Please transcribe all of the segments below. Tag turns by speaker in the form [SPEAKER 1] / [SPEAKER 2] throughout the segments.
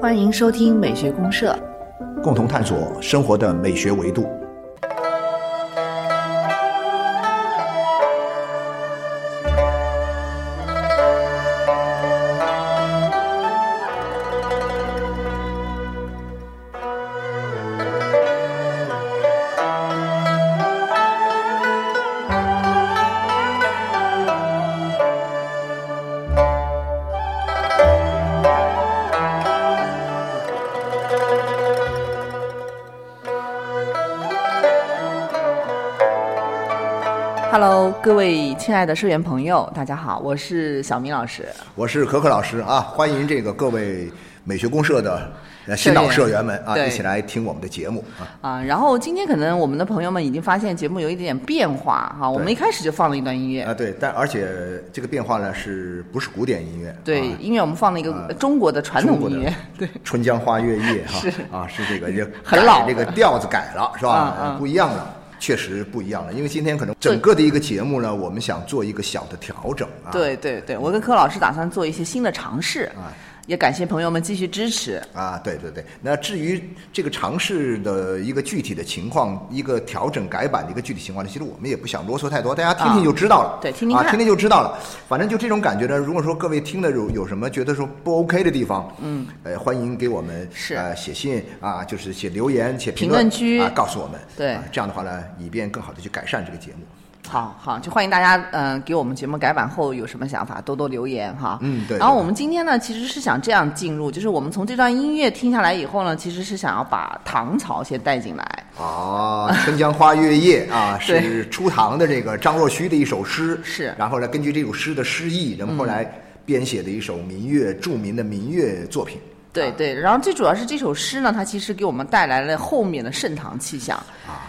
[SPEAKER 1] 欢迎收听美学公社，
[SPEAKER 2] 共同探索生活的美学维度。
[SPEAKER 1] 各位亲爱的社员朋友，大家好，我是小明老师。
[SPEAKER 2] 我是可可老师啊，欢迎这个各位美学公社的呃新老社员们啊，一起来听我们的节目啊。
[SPEAKER 1] 啊，然后今天可能我们的朋友们已经发现节目有一点点变化哈，我们一开始就放了一段音乐，
[SPEAKER 2] 啊，对，但而且这个变化呢，是不是古典音乐？
[SPEAKER 1] 对，
[SPEAKER 2] 啊
[SPEAKER 1] 音乐我们放了一个中国的传统音乐，对，
[SPEAKER 2] 春江花月夜哈
[SPEAKER 1] 是
[SPEAKER 2] 啊，是这个 就
[SPEAKER 1] 很老
[SPEAKER 2] 改这个调子改了是吧？
[SPEAKER 1] 嗯嗯
[SPEAKER 2] 不一样了。确实不一样了，因为今天可能整个的一个节目呢，我们想做一个小的调整啊。
[SPEAKER 1] 对对对，我跟柯老师打算做一些新的尝试
[SPEAKER 2] 啊，
[SPEAKER 1] 也感谢朋友们继续支持。
[SPEAKER 2] 啊，对对对。那至于这个尝试的一个具体的情况，一个调整改版的一个具体情况呢，其实我们也不想啰嗦太多，大家听听就知道了。
[SPEAKER 1] 啊对听听
[SPEAKER 2] 啊，听听就知道了。反正就这种感觉呢，如果说各位听了有有什么觉得说不 OK 的地方，嗯，呃，欢迎给我们
[SPEAKER 1] 是
[SPEAKER 2] 呃写信啊，就是写留言、写论
[SPEAKER 1] 评论区
[SPEAKER 2] 啊，告诉我们。
[SPEAKER 1] 对
[SPEAKER 2] 啊这样的话呢，以便更好的去改善这个节目。
[SPEAKER 1] 好好，就欢迎大家，嗯、给我们节目改版后有什么想法，多多留言哈。
[SPEAKER 2] 嗯对
[SPEAKER 1] 然后我们今天呢，其实是想这样进入，就是我们从这段音乐听下来以后呢，其实是想要把唐朝先带进来。
[SPEAKER 2] 哦，《春江花月夜》啊，是初唐的这个张若虚的一首诗，
[SPEAKER 1] 是
[SPEAKER 2] 然后呢，根据这首诗的诗意，然后后来编写的一首民乐，著名的民乐作品。
[SPEAKER 1] 对对，然后最主要是这首诗呢，它其实给我们带来了后面的盛唐气象。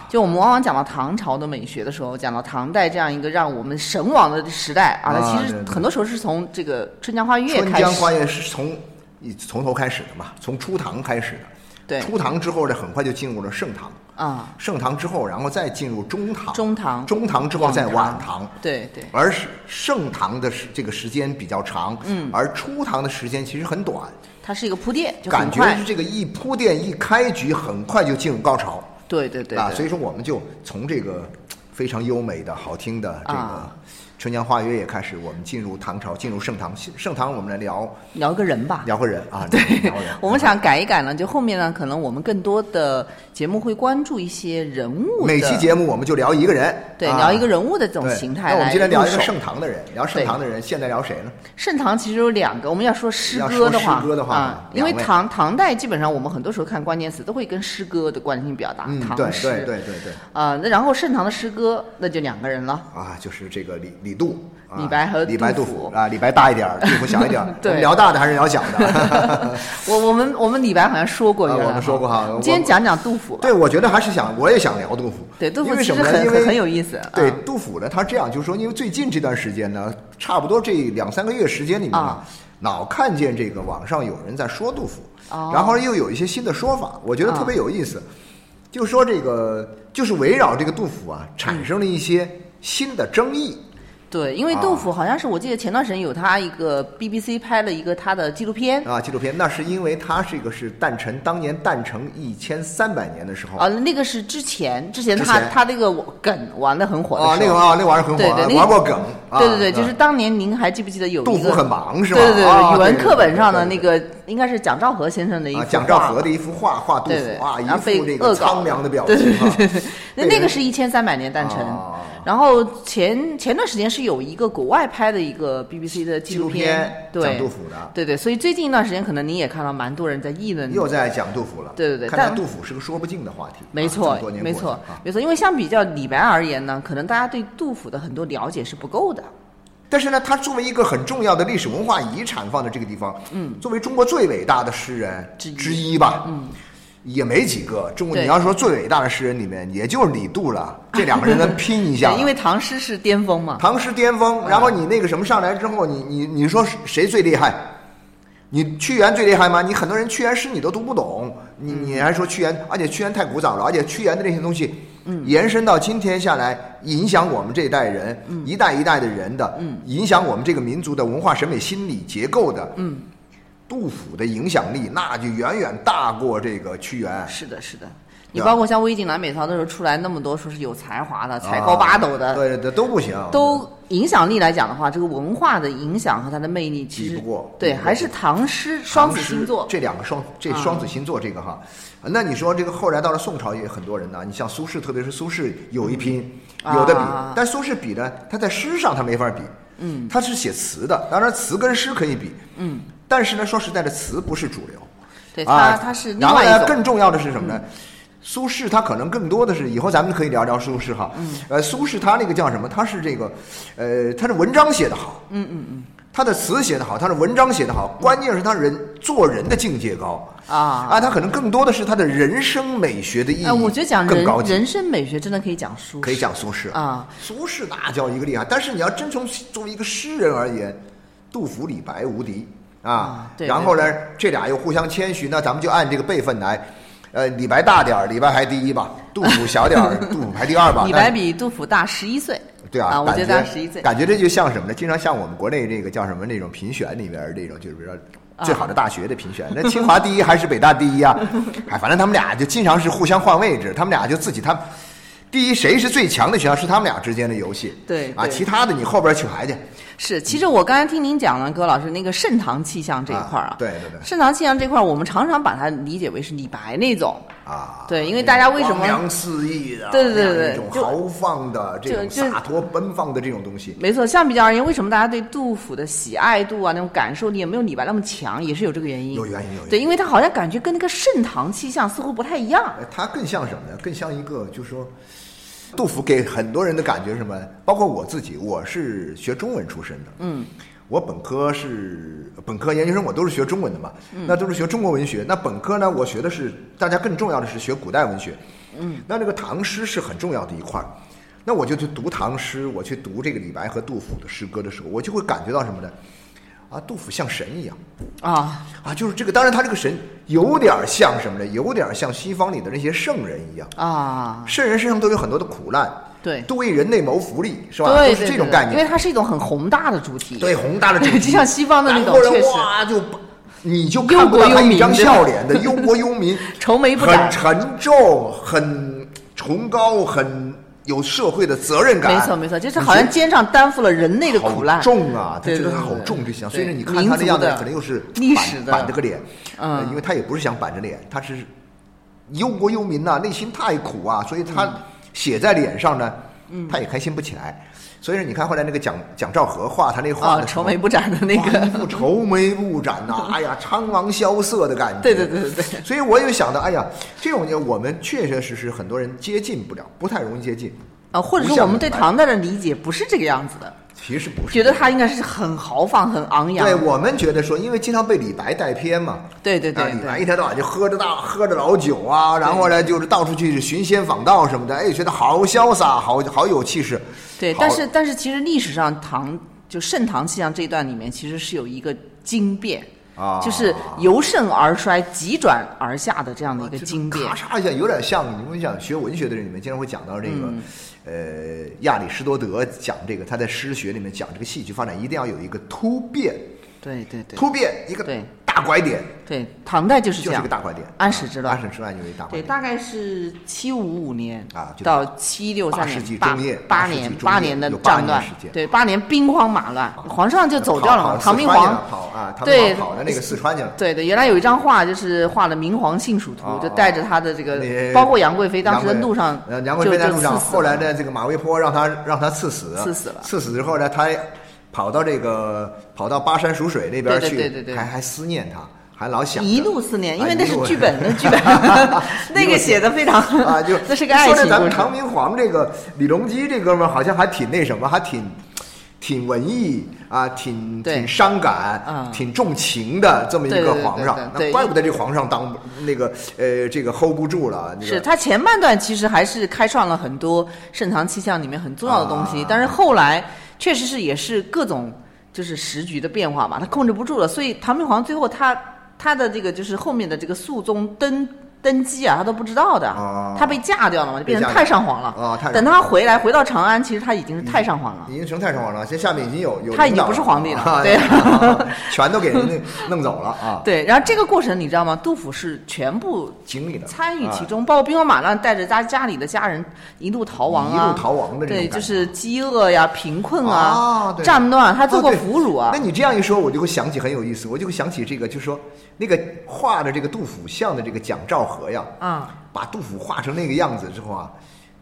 [SPEAKER 1] 就我们往往讲到唐朝的美学的时候，讲到唐代这样一个让我们神往的时代啊，它其实很多时候是从这个《春江花月》
[SPEAKER 2] 春
[SPEAKER 1] 开始。
[SPEAKER 2] 春江花月是从一从头开始的嘛，从初唐开始的。
[SPEAKER 1] 对
[SPEAKER 2] 初唐之后呢，很快就进入了盛唐。
[SPEAKER 1] 啊，
[SPEAKER 2] 盛唐之后，然后再进入中唐。
[SPEAKER 1] 中唐
[SPEAKER 2] 中唐之后再
[SPEAKER 1] 晚
[SPEAKER 2] 晚唐。
[SPEAKER 1] 对对
[SPEAKER 2] 而是盛唐的时这个时间比较长，嗯，而初唐的时间其实很短，
[SPEAKER 1] 它是一个铺垫，就
[SPEAKER 2] 感觉是。这个一铺垫一开局，很快就进入高潮。啊，
[SPEAKER 1] 对对对啊
[SPEAKER 2] 所以说我们就从这个非常优美的好听的这个
[SPEAKER 1] 啊《
[SPEAKER 2] 春江花月夜》开始，我们进入唐朝，进入盛唐。盛唐我们来聊
[SPEAKER 1] 聊个人吧。
[SPEAKER 2] 聊个人啊，
[SPEAKER 1] 对
[SPEAKER 2] 聊人。
[SPEAKER 1] 我们想改一改呢，就后面呢，可能我们更多的节目会关注一些人物。
[SPEAKER 2] 每期节目我们就聊一个人，
[SPEAKER 1] 对，
[SPEAKER 2] 啊
[SPEAKER 1] 聊一个人物的这种形态
[SPEAKER 2] 那我们今天聊一个盛唐的人，聊盛唐的人，现在聊谁呢？
[SPEAKER 1] 盛唐其实有两个，我们要说诗歌的话，
[SPEAKER 2] 诗歌的话
[SPEAKER 1] 啊，因为唐唐代基本上我们很多时候看关键词都会跟诗歌的关系表达，
[SPEAKER 2] 嗯，对
[SPEAKER 1] 唐诗，
[SPEAKER 2] 对对对对，
[SPEAKER 1] 啊，那然后盛唐的诗歌那就两个人了，
[SPEAKER 2] 啊，就是这个李李杜。啊
[SPEAKER 1] 李白和
[SPEAKER 2] 李白、
[SPEAKER 1] 杜甫
[SPEAKER 2] 啊，李白大一点儿，杜甫小一点儿。
[SPEAKER 1] 对
[SPEAKER 2] 我们聊大的还是聊小的？
[SPEAKER 1] 我我们我们李白好像说过，
[SPEAKER 2] 我们说过哈我
[SPEAKER 1] 今天讲讲杜甫吧，
[SPEAKER 2] 对，我觉得还是想，我也想聊杜甫。
[SPEAKER 1] 对杜甫
[SPEAKER 2] 为什么呢？
[SPEAKER 1] 实很
[SPEAKER 2] 因为
[SPEAKER 1] 很有意思
[SPEAKER 2] 对
[SPEAKER 1] 啊
[SPEAKER 2] 杜甫呢，他这样就是说，因为最近这段时间呢，差不多这两三个月时间里面呢
[SPEAKER 1] 啊，
[SPEAKER 2] 老看见这个网上有人在说杜甫，
[SPEAKER 1] 哦
[SPEAKER 2] 然后又有一些新的说法，我觉得特别有意思。就说这个，就是围绕这个杜甫啊，产生了一些新的争议。
[SPEAKER 1] 对，因为
[SPEAKER 2] 啊
[SPEAKER 1] 杜甫好像是我记得前段时间有他一个 BBC 拍了一个他的纪录片，
[SPEAKER 2] 啊，纪录片那是因为他这个是诞辰当年诞辰一千三百年的时候
[SPEAKER 1] 啊，那个是之前之前他他那个梗玩的很火的时候
[SPEAKER 2] 啊，那个啊，那玩意儿很火玩过梗。啊
[SPEAKER 1] 对对对，就是当年您还记不记得有
[SPEAKER 2] 杜甫很忙是吧？
[SPEAKER 1] 对对对，
[SPEAKER 2] 啊
[SPEAKER 1] 语文课本上的那个应该是蒋兆和先生的一幅
[SPEAKER 2] 啊，蒋兆和的一幅画画杜
[SPEAKER 1] 对对
[SPEAKER 2] 甫啊，一副这
[SPEAKER 1] 恶搞
[SPEAKER 2] 个苍凉的表
[SPEAKER 1] 对
[SPEAKER 2] 情啊。
[SPEAKER 1] 对对对，那个是一千三百年诞辰
[SPEAKER 2] 啊。
[SPEAKER 1] 然后前前段时间是有一个国外拍的一个 BBC 的纪录
[SPEAKER 2] 片
[SPEAKER 1] 对
[SPEAKER 2] 讲杜甫的
[SPEAKER 1] 对对，所以最近一段时间可能你也看到蛮多人在议论，
[SPEAKER 2] 又在讲杜甫了。
[SPEAKER 1] 对对对
[SPEAKER 2] 看来
[SPEAKER 1] 但
[SPEAKER 2] 杜甫是个说不尽的话题。
[SPEAKER 1] 没错没错
[SPEAKER 2] 啊，
[SPEAKER 1] 没错。因为相比较李白而言呢，可能大家对杜甫的很多了解是不够的。
[SPEAKER 2] 但是呢，他作为一个很重要的历史文化遗产放在这个地方，嗯，作为中国最伟大的诗人
[SPEAKER 1] 之一
[SPEAKER 2] 之一吧，嗯，也没几个。中国你要说最伟大的诗人里面，也就是李杜了。这两个人能拼一下
[SPEAKER 1] 对，因为唐诗是巅峰嘛。
[SPEAKER 2] 唐诗巅峰，然后你那个什么上来之后，你你你说谁最厉害？你屈原最厉害吗？你很多人屈原诗你都读不懂，你你还说屈原，而且屈原太古早了，而且屈原的那些东西，嗯，延伸到今天下来，影响我们这一代人，嗯，一代一代的人的，嗯，影响我们这个民族的文化审美心理结构的，
[SPEAKER 1] 嗯，
[SPEAKER 2] 杜甫的影响力那就远远大过这个屈原。
[SPEAKER 1] 是的，是的。你包括像魏晋南北朝的时候出来那么多说是有才华的、才高八斗的，
[SPEAKER 2] 对对都不行。
[SPEAKER 1] 都影响力来讲的话，这个文化的影响和它的魅力，其实
[SPEAKER 2] 比不过。
[SPEAKER 1] 对，还是唐诗、双子星座
[SPEAKER 2] 这两个双这双子星座这个哈。那你说这个后来到了宋朝也很多人呢，你像苏轼，特别是苏轼有一拼，有的比。但苏轼比呢，他在诗上他没法比，
[SPEAKER 1] 嗯，
[SPEAKER 2] 他是写词的，当然词跟诗可以比，
[SPEAKER 1] 嗯，
[SPEAKER 2] 但是呢，说实在的，词不是主流。
[SPEAKER 1] 对他，他是
[SPEAKER 2] 然后呢，更重要的是什么呢？苏轼他可能更多的是，以后咱们可以聊聊苏轼哈。
[SPEAKER 1] 嗯。
[SPEAKER 2] 呃，苏轼他那个叫什么？他是这个，呃，他的文章写得好。
[SPEAKER 1] 嗯嗯嗯。
[SPEAKER 2] 他的词写得好，他的文章写得好，关键是他人做人的境界高。
[SPEAKER 1] 啊。
[SPEAKER 2] 啊，他可能更多的是他的人生美学的意义。哎，
[SPEAKER 1] 我觉得讲人人生美学真的可以讲苏。
[SPEAKER 2] 可以讲苏轼
[SPEAKER 1] 啊。
[SPEAKER 2] 苏轼那叫一个厉害，但是你要真从作为一个诗人而言，杜甫、李白无敌
[SPEAKER 1] 啊。
[SPEAKER 2] 对。然后呢，这俩又互相谦虚，那咱们就按这个辈分来。呃，李白大点儿，李白排第一吧；杜甫小点儿，杜甫排第二吧。
[SPEAKER 1] 李白比杜甫大十一岁。
[SPEAKER 2] 对啊，
[SPEAKER 1] 我觉得大十一岁。
[SPEAKER 2] 感觉这就像什么呢？经常像我们国内这个叫什么那种评选里边这种，就是比如说最好的大学的评选，那清华第一还是北大第一啊？哎，反正他们俩就经常是互相换位置，他们俩就自己他第一谁是最强的学校是他们俩之间的游戏。
[SPEAKER 1] 对
[SPEAKER 2] 啊，其他的你后边去排去。
[SPEAKER 1] 是，其实我刚才听您讲了，葛老师那个盛唐气象这一块儿啊，
[SPEAKER 2] 对对对，
[SPEAKER 1] 盛唐气象这块儿，我们常常把它理解为是李白那种
[SPEAKER 2] 啊，
[SPEAKER 1] 对，因为大家为什么
[SPEAKER 2] 四溢的，
[SPEAKER 1] 对对对对，
[SPEAKER 2] 这种豪放的这种洒脱奔放的这种东西，
[SPEAKER 1] 没错。相比较而言，为什么大家对杜甫的喜爱度啊，那种感受力也没有李白那么强，也是有这个原因。
[SPEAKER 2] 有原因，有原因。
[SPEAKER 1] 对，因为他好像感觉跟那个盛唐气象似乎不太一样。
[SPEAKER 2] 他更像什么呢？更像一个，就是说。杜甫给很多人的感觉是什么？包括我自己，我是学中文出身的。
[SPEAKER 1] 嗯，
[SPEAKER 2] 我本科是本科、研究生，我都是学中文的嘛。
[SPEAKER 1] 嗯，
[SPEAKER 2] 那都是学中国文学。那本科呢，我学的是大家更重要的是学古代文学。
[SPEAKER 1] 嗯，
[SPEAKER 2] 那这个唐诗是很重要的一块儿。那我就去读唐诗，我去读这个李白和杜甫的诗歌的时候，我就会感觉到什么呢？啊，杜甫像神一样，
[SPEAKER 1] 啊
[SPEAKER 2] 啊，就是这个。当然，他这个神有点像什么呢？有点像西方里的那些圣人一样
[SPEAKER 1] 啊。
[SPEAKER 2] 圣人身上都有很多的苦难，
[SPEAKER 1] 对，
[SPEAKER 2] 都为人类谋福利，是吧？
[SPEAKER 1] 对，
[SPEAKER 2] 是这种概念。
[SPEAKER 1] 因为它是一种很宏大的主题，
[SPEAKER 2] 对，宏大的主题，
[SPEAKER 1] 就像西方的那种，确实，
[SPEAKER 2] 哇，就你就看不到他一张笑脸的忧国忧民，
[SPEAKER 1] 愁眉不展，
[SPEAKER 2] 很沉重，很崇高，很。有社会的责任感，
[SPEAKER 1] 没错没错，就是好像肩上担负了人类的苦难，
[SPEAKER 2] 重啊！他觉得他好重，就行。虽然你看他那样子，可能又是
[SPEAKER 1] 历史的
[SPEAKER 2] 板着个脸，
[SPEAKER 1] 嗯，
[SPEAKER 2] 因为他也不是想板着脸，他是忧国忧民呐，内心太苦啊，所以他写在脸上呢，他也开心不起来。所以说，你看后来那个蒋蒋兆和画他那画的
[SPEAKER 1] 愁眉不展的那个，
[SPEAKER 2] 愁眉不展呐，哎呀，苍茫萧瑟的感觉。
[SPEAKER 1] 对对对对对。
[SPEAKER 2] 所以我就想到，哎呀，这种我们确确实实很多人接近不了，不太容易接近。
[SPEAKER 1] 啊，或者说我们对唐代的理解不是这个样子的，
[SPEAKER 2] 其实不是，
[SPEAKER 1] 觉得他应该是很豪放、很昂扬。
[SPEAKER 2] 对我们觉得说，因为经常被李白带偏嘛。
[SPEAKER 1] 对对对，
[SPEAKER 2] 李白一天到晚就喝着大喝着老酒啊，然后呢就是到处去寻仙访道什么的，哎，觉得好潇洒，好好有气势。
[SPEAKER 1] 对，但是但是其实历史上唐就盛唐气象这一段里面，其实是有一个惊变。
[SPEAKER 2] 啊，
[SPEAKER 1] 就是由盛而衰、急转而下的这样的一个经变，
[SPEAKER 2] 咔嚓一下，有点像你们讲学文学的人里面经常会讲到这个，呃，亚里士多德讲这个，他在诗学里面讲这个戏剧发展一定要有一个突变，
[SPEAKER 1] 对对对，
[SPEAKER 2] 突变一个
[SPEAKER 1] 对。
[SPEAKER 2] 大拐点，
[SPEAKER 1] 对，唐代就是这样，
[SPEAKER 2] 就是个大拐点。
[SPEAKER 1] 安史之乱，
[SPEAKER 2] 安史之乱就是一大拐
[SPEAKER 1] 点。对，大概是七五五年
[SPEAKER 2] 啊，
[SPEAKER 1] 到七六三年，
[SPEAKER 2] 八
[SPEAKER 1] 八年八
[SPEAKER 2] 年
[SPEAKER 1] 的战乱，对，八年兵荒马乱，皇上就走掉了嘛。唐明皇。
[SPEAKER 2] 跑啊，
[SPEAKER 1] 对，
[SPEAKER 2] 跑到那个四川去了。
[SPEAKER 1] 对对，原来有一张画，就是画的明皇幸蜀图，就带着他的这个，包括杨贵妃，当时在路上，
[SPEAKER 2] 杨贵妃在路上，后来呢这个马嵬坡让他让他赐死，
[SPEAKER 1] 赐死了，
[SPEAKER 2] 赐死之后呢，他跑到这个跑到巴山蜀水那边
[SPEAKER 1] 去，
[SPEAKER 2] 还还思念他。还老想
[SPEAKER 1] 一路思念，因为那是剧本的剧本，那个写的非常
[SPEAKER 2] 啊，就
[SPEAKER 1] 那是个爱情。
[SPEAKER 2] 说咱们唐明皇这个李隆基这哥们儿，好像还挺那什么，还挺挺文艺啊，挺挺伤感，挺重情的这么一个皇上。那怪不得这皇上当那个呃，这个 hold 不住了。
[SPEAKER 1] 是他前半段其实还是开创了很多盛唐气象里面很重要的东西，但是后来确实是也是各种就是时局的变化嘛，他控制不住了，所以唐明皇最后他。他的这个就是后面的这个肃宗登登基啊，他都不知道的，
[SPEAKER 2] 啊
[SPEAKER 1] 他被嫁掉了嘛，就变成太上皇了。
[SPEAKER 2] 啊太上皇
[SPEAKER 1] 等他回来回到长安，其实他已经是太上皇了。
[SPEAKER 2] 已经成太上皇了，现在下面已经有有
[SPEAKER 1] 他已经不是皇帝了
[SPEAKER 2] 啊
[SPEAKER 1] 对。
[SPEAKER 2] 全都给人家弄走了啊，
[SPEAKER 1] 对，然后这个过程你知道吗？杜甫是全部
[SPEAKER 2] 经历了
[SPEAKER 1] 参与其
[SPEAKER 2] 啊。
[SPEAKER 1] 中，包括兵荒马乱，带着家家里的家人一路逃亡啊，
[SPEAKER 2] 一路逃亡的这种
[SPEAKER 1] 对，
[SPEAKER 2] 感觉。
[SPEAKER 1] 就是饥饿呀、贫困
[SPEAKER 2] 啊对。
[SPEAKER 1] 战乱，他做过
[SPEAKER 2] 哦对。
[SPEAKER 1] 俘虏啊。
[SPEAKER 2] 那你这样一说，我就会想起很有意思，我就会想起这个，就是说那个画的这个杜甫像的这个蒋兆和呀，
[SPEAKER 1] 啊，
[SPEAKER 2] 把杜甫画成那个样子之后啊，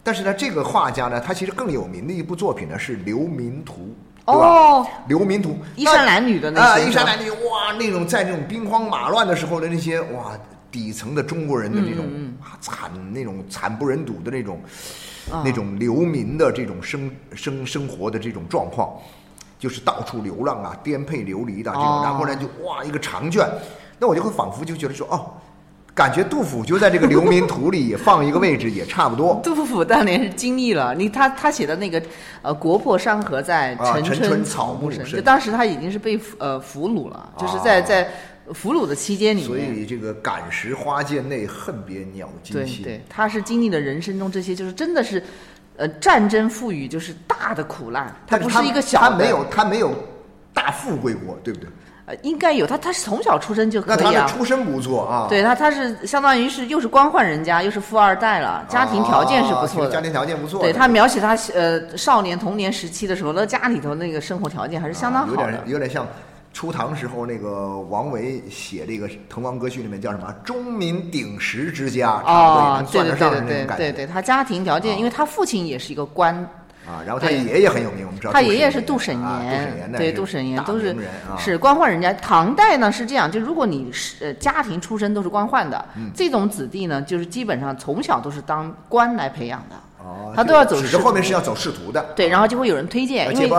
[SPEAKER 2] 但是呢，这个画家呢，他其实更有名的一部作品呢是《流民图》，对吧？
[SPEAKER 1] 哦，
[SPEAKER 2] 流民图》
[SPEAKER 1] 衣衫褴 nữ 的那
[SPEAKER 2] 衣衫褴褛，哇，那种在那种兵荒马乱的时候的那些哇，底层的中国人的那种、
[SPEAKER 1] 嗯。
[SPEAKER 2] 啊惨那种惨不忍睹的那种、
[SPEAKER 1] 啊。
[SPEAKER 2] 那种流民的这种生生生活的这种状况，就是到处流浪啊，颠沛流离的这种，
[SPEAKER 1] 哦。
[SPEAKER 2] 然后呢就哇一个长卷，那我就会仿佛就觉得说哦。感觉杜甫就在这个《流民 图》里放一个位置也差不多，
[SPEAKER 1] 杜甫当年是经历了你他他写的那个呃“国破山河在，
[SPEAKER 2] 啊
[SPEAKER 1] 城
[SPEAKER 2] 城春
[SPEAKER 1] 草
[SPEAKER 2] 草木深
[SPEAKER 1] 就当时他已经是被呃俘虏了，就是在
[SPEAKER 2] 啊
[SPEAKER 1] 在俘虏的期间里面所。
[SPEAKER 2] 以这个感时花溅泪，恨别鸟惊心。
[SPEAKER 1] 对对，他是经历了人生中这些，就是真的是，呃，战争赋予就是大的苦难，他不是一个小的，
[SPEAKER 2] 他没有他没有大富贵过，对不对？
[SPEAKER 1] 呃，应该有他，他是从小出生就可
[SPEAKER 2] 那他的
[SPEAKER 1] 以啊。
[SPEAKER 2] 出身不错啊，
[SPEAKER 1] 对他，他是相当于是又是官宦人家，又是富二代了，家庭条件是不错的。
[SPEAKER 2] 啊家庭条件不错。
[SPEAKER 1] 对他描写他呃少年童年时期的时候，那家里头那个生活条件还是相当
[SPEAKER 2] 啊有
[SPEAKER 1] 好的。
[SPEAKER 2] 点有点像初唐时候那个王维写这个《滕王阁序》里面叫什么“钟鸣鼎食之家”，差
[SPEAKER 1] 哦，
[SPEAKER 2] 不多算得上
[SPEAKER 1] 对对对，他家庭条件，因为他父亲也是一个官，
[SPEAKER 2] 啊。然后他爷爷很有名，我们知道
[SPEAKER 1] 他爷爷是杜
[SPEAKER 2] 审言
[SPEAKER 1] 对，杜审言都是是官宦人家。唐代呢是这样，就如果你是呃家庭出身都是官宦的，
[SPEAKER 2] 嗯
[SPEAKER 1] 这种子弟呢，就是基本上从小都是当官来培养的。
[SPEAKER 2] 哦，
[SPEAKER 1] 他都要走
[SPEAKER 2] 指
[SPEAKER 1] 仕途
[SPEAKER 2] 后面是要走仕途的，
[SPEAKER 1] 对，然后就会有人推荐，因为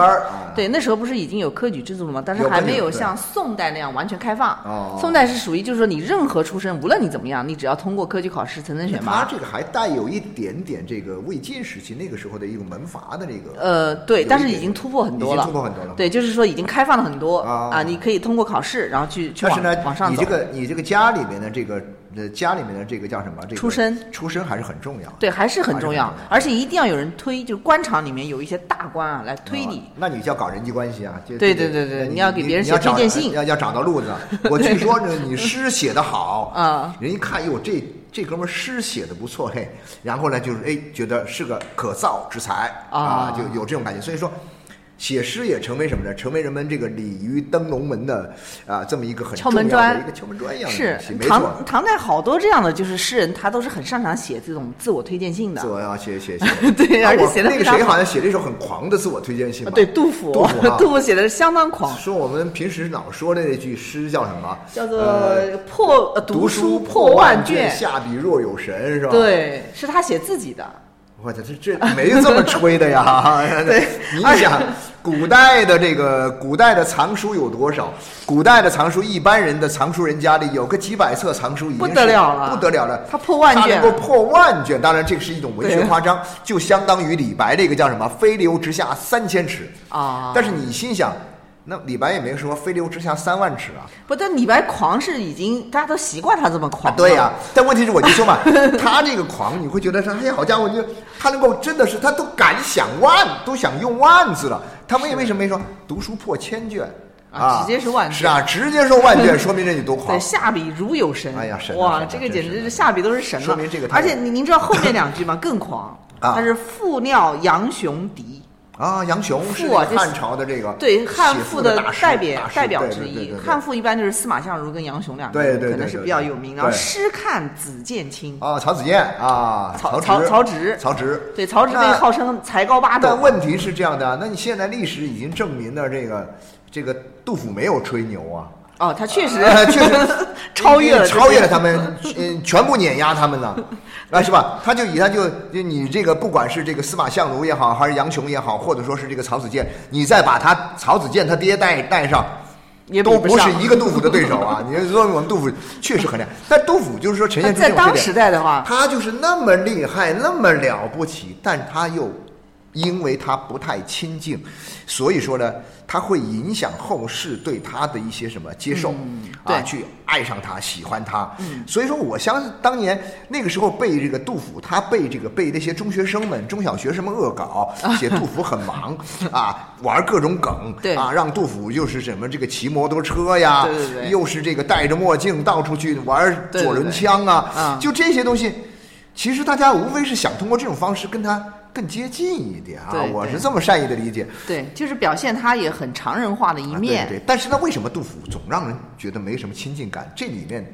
[SPEAKER 1] 对那时候不是已经有科举制度了吗？但是还没有像宋代那样完全开放。
[SPEAKER 2] 哦
[SPEAKER 1] 宋代是属于就是说你任何出身，无论你怎么样，你只要通过科举考试才能选拔
[SPEAKER 2] 他
[SPEAKER 1] 拔。
[SPEAKER 2] 这个还带有一点点这个魏晋时期那个时候的一个门阀的这个
[SPEAKER 1] 呃，对，但是已经突破很多了，
[SPEAKER 2] 已经突破很多了
[SPEAKER 1] 对，就是说已经开放了很多
[SPEAKER 2] 啊
[SPEAKER 1] 啊，你可以通过考试，然后去去往
[SPEAKER 2] 但是呢
[SPEAKER 1] 往，上走。
[SPEAKER 2] 你这个你这个家里面的这个呃家里面的这个叫什么？这个
[SPEAKER 1] 出身
[SPEAKER 2] 出身还是很重要的。
[SPEAKER 1] 对，还是很重要而且一定要有人推，就是官场里面有一些大官啊来推
[SPEAKER 2] 啊
[SPEAKER 1] 你。
[SPEAKER 2] 那你就要搞人际关系啊！
[SPEAKER 1] 对对对对
[SPEAKER 2] 你
[SPEAKER 1] 你要给别人写推荐信
[SPEAKER 2] 要要找到路子。我据说呢，你诗写得好
[SPEAKER 1] 啊，
[SPEAKER 2] 人一看哟，这这哥们儿诗写的不错嘿，然后呢，就是哎，觉得是个可造之才
[SPEAKER 1] 啊
[SPEAKER 2] 就有这种感觉。所以说。写诗也成为什么呢？成为人们这个鲤鱼登龙门的啊，这么一个很
[SPEAKER 1] 敲门砖
[SPEAKER 2] 一个敲门砖一样的
[SPEAKER 1] 唐唐代好多这样的就是诗人，他都是很擅长写这种自我推荐信的
[SPEAKER 2] 自。我要写写写，
[SPEAKER 1] 对
[SPEAKER 2] 啊
[SPEAKER 1] 而且写的那个
[SPEAKER 2] 谁好像写了一首很狂的自我推荐信吧？
[SPEAKER 1] 对，杜甫，
[SPEAKER 2] 杜甫啊
[SPEAKER 1] 杜甫写的相当狂，
[SPEAKER 2] 说我们平时老说的那句诗叫什么？
[SPEAKER 1] 叫做
[SPEAKER 2] 呃
[SPEAKER 1] 破呃
[SPEAKER 2] 读
[SPEAKER 1] 书
[SPEAKER 2] 破
[SPEAKER 1] 万
[SPEAKER 2] 卷，下笔若有神，是吧？，
[SPEAKER 1] 对，是他写自己的。
[SPEAKER 2] 我操，这这没这么吹的呀！
[SPEAKER 1] 对
[SPEAKER 2] 你想，古代的这个古代的藏书有多少？古代的藏书，一般人的藏书人家里有个几百册藏书，已经
[SPEAKER 1] 不得了了
[SPEAKER 2] 不得了了。
[SPEAKER 1] 他破万卷
[SPEAKER 2] 他能够破万卷，当然这个是一种文学夸张，就相当于李白这个叫什么“飞流直下三千尺”
[SPEAKER 1] 啊
[SPEAKER 2] 但是你心想，那李白也没说“飞流直下三万尺”啊。
[SPEAKER 1] 不，但李白狂是已经大家都习惯他这么狂了。
[SPEAKER 2] 对呀、但问题是我就说嘛，他这个狂，你会觉得说，哎呀，好家伙，就他能够真的是，他都敢想万，都想用万字了。他为为什么没说读书破千卷
[SPEAKER 1] 啊直接是万卷
[SPEAKER 2] 是啊，直接说万卷，说明这你多狂
[SPEAKER 1] 对，。下笔如有神。
[SPEAKER 2] 哎呀神啊
[SPEAKER 1] 哇，这个简直
[SPEAKER 2] 真是
[SPEAKER 1] 是下笔都是神了。
[SPEAKER 2] 说明这个
[SPEAKER 1] 而且您您知道后面两句吗？更狂，
[SPEAKER 2] 啊
[SPEAKER 1] 他是复尿杨雄嫡。
[SPEAKER 2] 啊，杨雄是汉朝的这个
[SPEAKER 1] 对汉赋
[SPEAKER 2] 的
[SPEAKER 1] 代表代表之一
[SPEAKER 2] 对对对，对
[SPEAKER 1] 汉赋一般就是司马相如跟杨雄两个
[SPEAKER 2] 对
[SPEAKER 1] 人可能是
[SPEAKER 2] 对对对对
[SPEAKER 1] 比较有名。然后诗看子建青，
[SPEAKER 2] 啊，曹子建啊，
[SPEAKER 1] 曹
[SPEAKER 2] 曹
[SPEAKER 1] 曹曹植
[SPEAKER 2] 曹植，
[SPEAKER 1] 对曹植被号称才高八斗
[SPEAKER 2] 但。问题是这样的，那你现在历史已经证明了这个这个杜甫没有吹牛啊。
[SPEAKER 1] 哦，他确实
[SPEAKER 2] 呃，确实
[SPEAKER 1] 超越了
[SPEAKER 2] 超越了他们，嗯，全部碾压他们了，啊，是吧？他就以他就就你这个不管是这个司马相如也好，还是杨雄也好，或者说是这个曹子建，你再把他曹子建他爹带带上，都不是一个杜甫的对手啊！你说我们杜甫确实很厉害，但杜甫就是说呈现出这
[SPEAKER 1] 在当时代的话，
[SPEAKER 2] 他就是那么厉害，那么了不起，但他又因为他不太亲近，所以说呢，他会影响后世对他的一些什么接受、啊，去爱上他、喜欢他。所以说，我相信当年那个时候被这个杜甫，他被这个被那些中学生们、中小学生们恶搞，写杜甫很忙啊，玩各种梗，啊，让杜甫又是什么这个骑摩托车呀，
[SPEAKER 1] 对对对。
[SPEAKER 2] 又是这个戴着墨镜到处去玩左轮枪啊，
[SPEAKER 1] 啊
[SPEAKER 2] 就这些东西，其实大家无非是想通过这种方式跟他更接近一点啊，我是这么善意的理解。
[SPEAKER 1] 对，就是表现他也很常人化的一
[SPEAKER 2] 啊
[SPEAKER 1] 面。
[SPEAKER 2] 对对对，但是呢，为什么杜甫总让人觉得没什么亲近感？这里面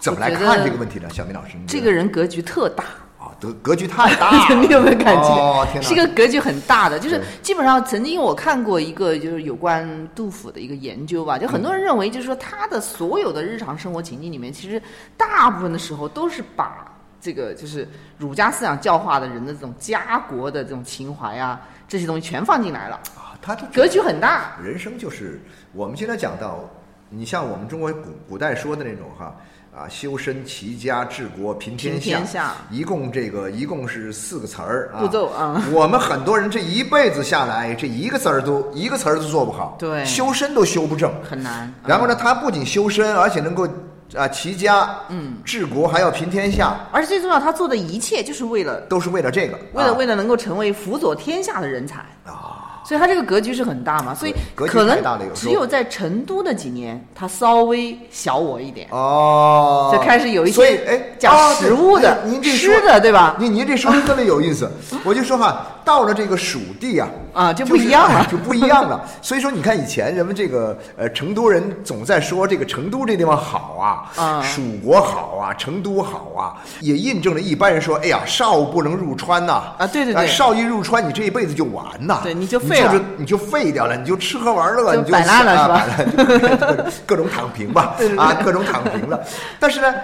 [SPEAKER 2] 怎么来看这个问题呢？小明老师，
[SPEAKER 1] 这个人格局特大。
[SPEAKER 2] 啊，格格局太大了，
[SPEAKER 1] 你有没有感觉？
[SPEAKER 2] 哦，天哪，
[SPEAKER 1] 是一个格局很大的，就是基本上曾经我看过一个就是有关杜甫的一个研究吧，就很多人认为就是说他的所有的日常生活情境里面，其实大部分的时候都是把这个就是儒家思想教化的人的这种家国的这种情怀啊这些东西全放进来了，
[SPEAKER 2] 啊，他的
[SPEAKER 1] 格局很大。
[SPEAKER 2] 人生就是我们现在讲到，你像我们中国古古代说的那种哈啊，修身齐家治国平天
[SPEAKER 1] 平天下
[SPEAKER 2] 一共这个一共是四个词儿啊
[SPEAKER 1] 步骤啊。
[SPEAKER 2] 我们很多人这一辈子下来，这一个词儿都一个词儿都做不好，
[SPEAKER 1] 对
[SPEAKER 2] 修身都修不正。
[SPEAKER 1] 很难。
[SPEAKER 2] 然后呢，他不仅修身，而且能够啊齐家，
[SPEAKER 1] 嗯，
[SPEAKER 2] 治国还要平天下，
[SPEAKER 1] 而且最重要，他做的一切就是为了
[SPEAKER 2] 都是为了这个，
[SPEAKER 1] 为了
[SPEAKER 2] 啊
[SPEAKER 1] 为了能够成为辅佐天下的人才。
[SPEAKER 2] 啊。
[SPEAKER 1] 所以它这个格局是很大嘛，所以
[SPEAKER 2] 格局
[SPEAKER 1] 可能
[SPEAKER 2] 太大了有
[SPEAKER 1] 只有在成都的几年，它稍微小我一点，
[SPEAKER 2] 哦，
[SPEAKER 1] 就开始有一
[SPEAKER 2] 所以
[SPEAKER 1] 些
[SPEAKER 2] 哎
[SPEAKER 1] 讲
[SPEAKER 2] 啊
[SPEAKER 1] 食物的
[SPEAKER 2] 您这
[SPEAKER 1] 吃的对吧？
[SPEAKER 2] 您您这说的特别有意思，我就说哈，到了这个蜀地啊，
[SPEAKER 1] 啊就不一样了。
[SPEAKER 2] 是 哎就不一样了。所以说，你看以前人们这个呃成都人总在说这个成都这地方好啊，
[SPEAKER 1] 啊。
[SPEAKER 2] 蜀国好啊，成都好啊，也印证了一般人说，哎呀，少不能入川呐，
[SPEAKER 1] 啊对对对。
[SPEAKER 2] 哎少一入川，你这一辈子就完呐，
[SPEAKER 1] 对你就废了。
[SPEAKER 2] 你就废掉了，你就吃喝玩乐，你就
[SPEAKER 1] 就摆烂了
[SPEAKER 2] 啊
[SPEAKER 1] 是吧？
[SPEAKER 2] 各种躺平吧，啊，各种躺平了。但是呢，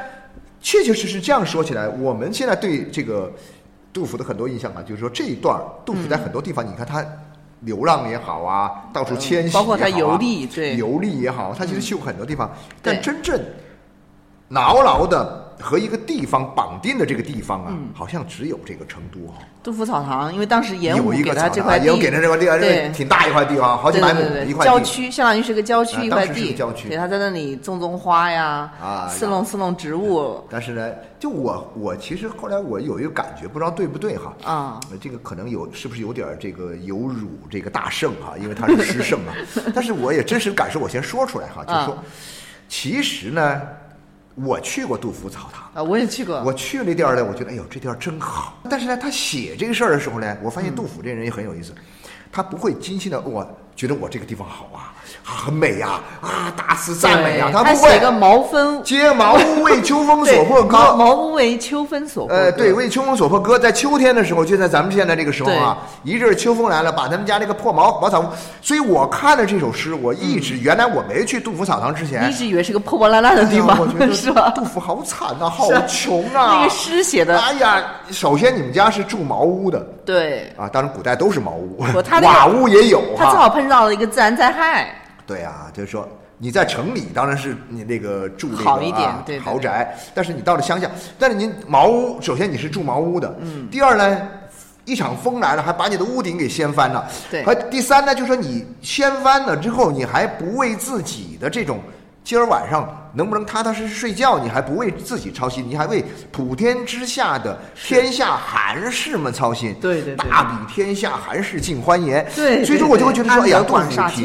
[SPEAKER 2] 确确实实这样说起来，我们现在对这个杜甫的很多印象啊，就是说这一段儿杜甫在很多地方，你看他流浪也好啊，到处迁徙也好啊、
[SPEAKER 1] 包括他游历对。
[SPEAKER 2] 游历也好，他其实去过很多地方，
[SPEAKER 1] 对
[SPEAKER 2] 但真正牢牢的和一个地方绑定的这个地方啊，
[SPEAKER 1] 嗯。
[SPEAKER 2] 好像只有这个成都哈、
[SPEAKER 1] 杜甫草堂，因为当时严武
[SPEAKER 2] 有一
[SPEAKER 1] 给
[SPEAKER 2] 个
[SPEAKER 1] 块地，
[SPEAKER 2] 有给他这块地，这
[SPEAKER 1] 对。
[SPEAKER 2] 个挺大一块地方，好几百亩一块地。
[SPEAKER 1] 郊区，相当于是个郊区
[SPEAKER 2] 啊
[SPEAKER 1] 一块地，
[SPEAKER 2] 个郊区。
[SPEAKER 1] 对，他在那里种种花呀，
[SPEAKER 2] 啊
[SPEAKER 1] 伺弄伺弄植物，
[SPEAKER 2] 但是呢，就我我其实后来我有一个感觉，不知道对不对哈？
[SPEAKER 1] 啊。
[SPEAKER 2] 呃这个可能有是不是有点这个有辱这个大圣哈，因为他是诗圣啊。但是我也真实感受，我先说出来哈，就是说
[SPEAKER 1] 啊，
[SPEAKER 2] 其实呢，我去过杜甫草堂。
[SPEAKER 1] 啊，我也去过，
[SPEAKER 2] 我去那地儿呢，我觉得哎呦这地儿真好。但是呢，他写这个事儿的时候呢，我发现杜甫这人也很有意思，他不会精心的我觉得我这个地方好啊，啊很美呀，啊大肆赞美啊，
[SPEAKER 1] 他
[SPEAKER 2] 不会。
[SPEAKER 1] 写个毛分，
[SPEAKER 2] 接茅屋为秋风所破歌，
[SPEAKER 1] 毛毛屋为秋风所破
[SPEAKER 2] 呃，对，为秋风所破歌，在秋天的时候，就在咱们现在这个时候啊，一阵秋风来了，把他们家那个破茅茅草屋，所以我看了这首诗，我一直、原来我没去杜甫草堂之前
[SPEAKER 1] 一，直以为是个破破烂烂的地方
[SPEAKER 2] 哎我觉，得
[SPEAKER 1] 是吧？
[SPEAKER 2] 杜甫好惨 呐、好穷啊！
[SPEAKER 1] 那个诗写的，
[SPEAKER 2] 哎呀，首先你们家是住茅屋的
[SPEAKER 1] 对，
[SPEAKER 2] 啊，当然古代都是茅屋
[SPEAKER 1] 他，那个
[SPEAKER 2] 瓦屋也有。
[SPEAKER 1] 他正好碰到了一个自然灾害，
[SPEAKER 2] 对啊，就是说你在城里当然是你那个住那个
[SPEAKER 1] 好一点
[SPEAKER 2] 啊豪宅，但是你到了乡下，但是您茅屋，首先你是住茅屋的，嗯，第二呢。一场风来了，还把你的屋顶给掀翻了。
[SPEAKER 1] 对
[SPEAKER 2] 和第三呢，就是说你掀翻了之后，你还不为自己的这种今儿晚上能不能踏踏实实睡觉，你还不为自己操心，你还为普天之下的天下寒士们操心。
[SPEAKER 1] 对对对
[SPEAKER 2] 大比天下寒士尽欢颜。
[SPEAKER 1] 对，
[SPEAKER 2] 所以说我就会觉得说，哎呀，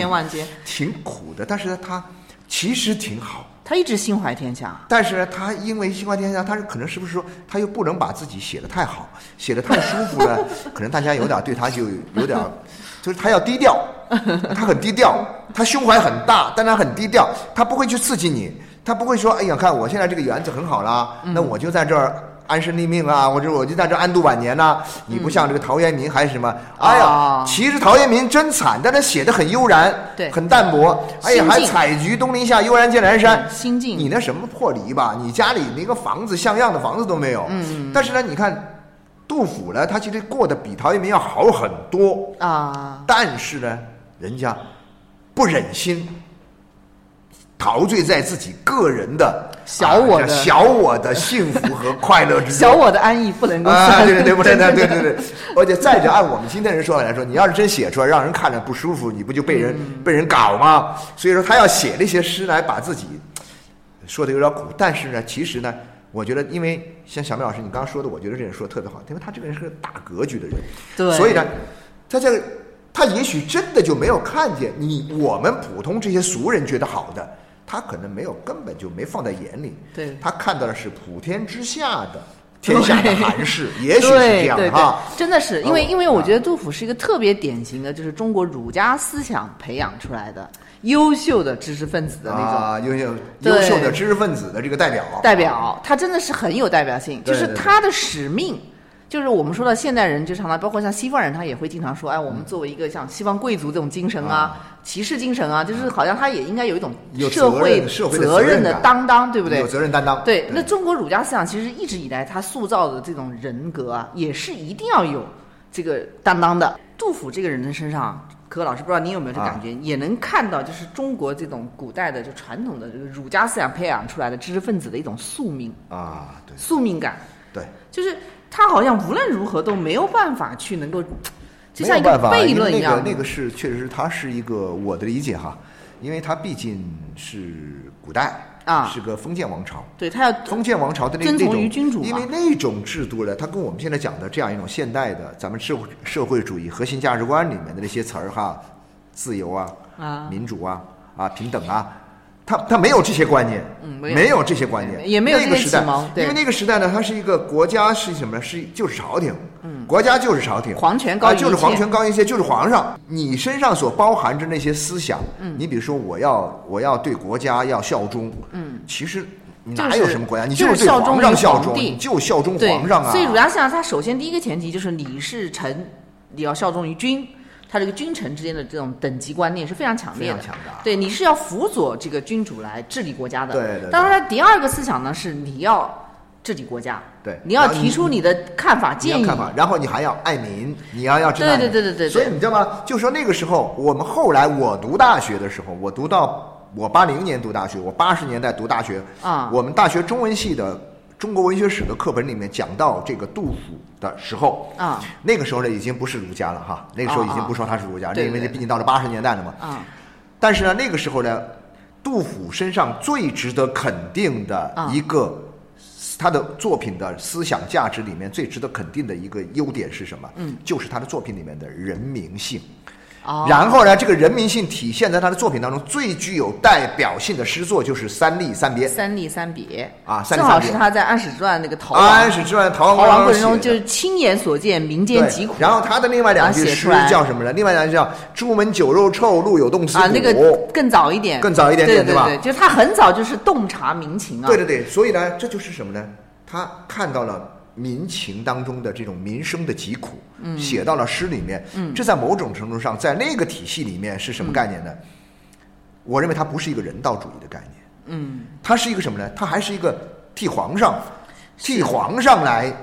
[SPEAKER 1] 万间，
[SPEAKER 2] 挺苦的，但是呢，他其实挺好。
[SPEAKER 1] 他一直心怀天下，
[SPEAKER 2] 但是呢，他因为心怀天下，他是可能是不是说他又不能把自己写的太好，写的太舒服了？可能大家有点对他就有点，就是他要低调，他很低调，他胸怀很大，但他很低调，他不会去刺激你，他不会说，哎呀，看我现在这个园子很好啦，那我就在这儿。安身立命啊，或者我就在这儿安度晚年呐、你不像这个陶渊明还是什么？哎呀
[SPEAKER 1] 啊，
[SPEAKER 2] 其实陶渊明真惨，但他写的很悠然，
[SPEAKER 1] 对
[SPEAKER 2] 很淡泊。哎呀，还采菊东篱下，悠然见南山。
[SPEAKER 1] 嗯心境
[SPEAKER 2] 你那什么破篱笆，你家里连个房子像样的房子都没有。嗯，但是呢，你看杜甫呢，他其实过得比陶渊明要好很多，
[SPEAKER 1] 啊，
[SPEAKER 2] 但是呢，人家不忍心陶醉在自己个人的
[SPEAKER 1] 小我的、
[SPEAKER 2] 啊小我的幸福和快乐之中。
[SPEAKER 1] 小我的安逸不能够
[SPEAKER 2] 啊，对对对，不对对对对。对，而且再者，按我们今天人说法来说，你要是真写出来，让人看着不舒服，你不就被人、
[SPEAKER 1] 嗯。
[SPEAKER 2] 被人搞吗？所以说，他要写那些诗来把自己说的有点苦，但是呢，其实呢，我觉得，因为像小明老师你刚刚说的，我觉得这人说的特别好，因为他这个人是个大格局的人，
[SPEAKER 1] 对。
[SPEAKER 2] 所以呢，他这个他也许真的就没有看见你我们普通这些俗人觉得好的，他可能没有根本就没放在眼里，
[SPEAKER 1] 对。
[SPEAKER 2] 他看到的是普天之下的 天下的寒士，也许是这样的哈。，
[SPEAKER 1] 真的是因为
[SPEAKER 2] 哦
[SPEAKER 1] 因为我
[SPEAKER 2] 啊
[SPEAKER 1] 觉得杜甫是一个特别典型的，就是中国儒家思想培养出来的优秀的知识分子的那种
[SPEAKER 2] 啊，优秀优秀的知识分子的这个代表，
[SPEAKER 1] 代表，他真的是很有代表性，就是他的使命。就是我们说到现代人，就常常包括像西方人，他也会经常说，哎，我们作为一个像西方贵族这种精神啊、骑士精神啊，就是好像他也应该有一种
[SPEAKER 2] 有
[SPEAKER 1] 社会
[SPEAKER 2] 责任的
[SPEAKER 1] 担当，对不对
[SPEAKER 2] 有？责任担当。
[SPEAKER 1] 对，那中国儒家思想其实一直以来，他塑造的这种人格啊，也是一定要有这个担当的。杜甫这个人的身上，可可老师不知道你有没有这感觉，也能看到就是中国这种古代的就传统的这个儒家思想培养出来的知识分子的一种宿命、
[SPEAKER 2] 啊，对。
[SPEAKER 1] 宿命感，
[SPEAKER 2] 对，
[SPEAKER 1] 就是他好像无论如何都没有办法去能够，就像一个悖论一样。
[SPEAKER 2] 那个那个是确实是它是一个我的理解哈，因为它毕竟是古代
[SPEAKER 1] 啊。
[SPEAKER 2] 是个封建王朝。
[SPEAKER 1] 对他要
[SPEAKER 2] 封建王朝的那种
[SPEAKER 1] 于君主
[SPEAKER 2] 因为那种制度呢，它跟我们现在讲的这样一种现代的咱们社会社会主义核心价值观里面的那些词儿哈，自由啊、
[SPEAKER 1] 啊。
[SPEAKER 2] 民主啊、啊平等啊，它它没有这些观念，
[SPEAKER 1] 嗯没有。
[SPEAKER 2] 这些观念，
[SPEAKER 1] 也没有
[SPEAKER 2] 那个时代
[SPEAKER 1] 启蒙
[SPEAKER 2] 因为那个时代呢，它是一个国家是什么呢？是就是朝廷，嗯，国家就是朝廷，
[SPEAKER 1] 皇权高
[SPEAKER 2] 就是皇权高一些，就是皇上。你身上所包含着那些思想，嗯，你比如说我要我要对国家要效忠，嗯，其实哪有什么国家，你
[SPEAKER 1] 就是
[SPEAKER 2] 对
[SPEAKER 1] 效忠于
[SPEAKER 2] 皇上效忠，
[SPEAKER 1] 皇帝。
[SPEAKER 2] 你就效忠皇上啊。
[SPEAKER 1] 所以儒家思想它首先第一个前提就是你是臣，你要效忠于君。他这个君臣之间的这种等级观念是非常强烈的，
[SPEAKER 2] 非常强大。
[SPEAKER 1] 对，你是要辅佐这个君主来治理国家的。
[SPEAKER 2] 对对对。
[SPEAKER 1] 当然，第二个思想呢是你要治理国家，
[SPEAKER 2] 对
[SPEAKER 1] 你要提出你的看法
[SPEAKER 2] 你
[SPEAKER 1] 建议。
[SPEAKER 2] 要看法，然后你还要爱民，你要要知道。
[SPEAKER 1] 对对对对对对
[SPEAKER 2] 所以你知道吗？就说那个时候，我们后来我读大学的时候，我读到我八零年读大学，我八十年代读大学
[SPEAKER 1] 啊
[SPEAKER 2] 我们大学中文系的中国文学史的课本里面讲到这个杜甫的时候
[SPEAKER 1] 啊，
[SPEAKER 2] 那个时候呢已经不是儒家了哈，那个时候已经不说他是儒家，
[SPEAKER 1] 啊
[SPEAKER 2] 因为毕竟到了八十年代了嘛。
[SPEAKER 1] 啊，
[SPEAKER 2] 但是呢，那个时候呢，杜甫身上最值得肯定的
[SPEAKER 1] 啊
[SPEAKER 2] 一个，他的作品的思想价值里面最值得肯定的一个优点是什么？
[SPEAKER 1] 嗯，
[SPEAKER 2] 就是他的作品里面的人民性。
[SPEAKER 1] 哦，
[SPEAKER 2] 然后呢，这个人民性体现在他的作品当中，最具有代表性的诗作就是《三吏三别》。
[SPEAKER 1] 三吏三别
[SPEAKER 2] 啊
[SPEAKER 1] 正好是他在安史之乱那个逃亡
[SPEAKER 2] 安史之乱逃亡
[SPEAKER 1] 过程中，就是亲眼所见民间疾苦。
[SPEAKER 2] 然后他的另外两句诗叫什么呢？另外两句叫“朱门酒肉臭，路有冻死骨”。
[SPEAKER 1] 啊，那个更早一点，
[SPEAKER 2] 更早一点点对吧
[SPEAKER 1] 对对对，就是他很早就是洞察民情啊。
[SPEAKER 2] 对对对，所以呢，这就是什么呢？他看到了民情当中的这种民生的疾苦，嗯，写到了诗里面，嗯，这在某种程度上，在那个体系里面是什么概念呢？我认为它不是一个人道主义的概念，
[SPEAKER 1] 嗯，
[SPEAKER 2] 它是一个什么呢？它还是一个替皇上，替皇上来。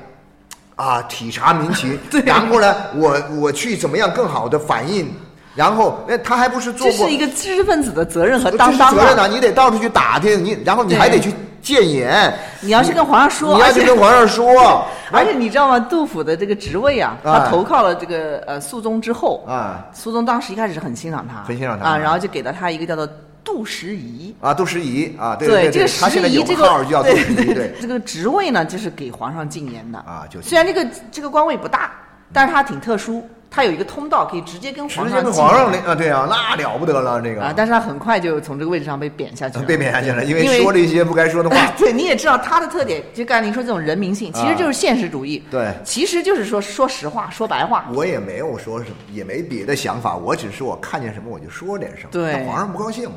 [SPEAKER 2] 啊，体察民情，然后呢，我我去怎么样更好的反映，然后，那他还不是做过
[SPEAKER 1] 这是一个知识分子的责任和
[SPEAKER 2] 这
[SPEAKER 1] 担当啊！
[SPEAKER 2] 责任呢，你得到处去打听，你然后你还得去谏言，
[SPEAKER 1] 你要去跟皇上说，
[SPEAKER 2] 你要去跟皇上说，
[SPEAKER 1] 而且你知道吗？杜甫的这个职位啊，
[SPEAKER 2] 啊。
[SPEAKER 1] 他投靠了这个呃肃宗之后，
[SPEAKER 2] 啊。
[SPEAKER 1] 肃宗当时一开始是很欣赏他，
[SPEAKER 2] 很欣赏他。
[SPEAKER 1] 啊，然后就给了他一个叫做杜十遗。
[SPEAKER 2] 啊，杜十遗啊，对对，
[SPEAKER 1] 这个
[SPEAKER 2] 他现在有
[SPEAKER 1] 十仪这个
[SPEAKER 2] 个号叫杜十遗，对
[SPEAKER 1] 这个职位呢，就是给皇上进言的。
[SPEAKER 2] 啊就
[SPEAKER 1] 虽然这个这个官位不大，但是他挺特殊，他有一个通道可以直接跟皇上直
[SPEAKER 2] 接跟皇上
[SPEAKER 1] 进
[SPEAKER 2] 那啊，对啊，那了不得了，这
[SPEAKER 1] 个啊，
[SPEAKER 2] 个
[SPEAKER 1] 但是他很快就从这个位置上被贬下去了，
[SPEAKER 2] 被贬下去了，因
[SPEAKER 1] 因
[SPEAKER 2] 为说了一些不该说的话。
[SPEAKER 1] 对，你也知道他的特点，就刚才您说这种人民性，其实就是现实主义。
[SPEAKER 2] 对
[SPEAKER 1] 其实就是说说实话，说白话。
[SPEAKER 2] 我也没有说什么，也没别的想法，我只是我看见什么我就说点什么。
[SPEAKER 1] 对
[SPEAKER 2] 皇上不高兴，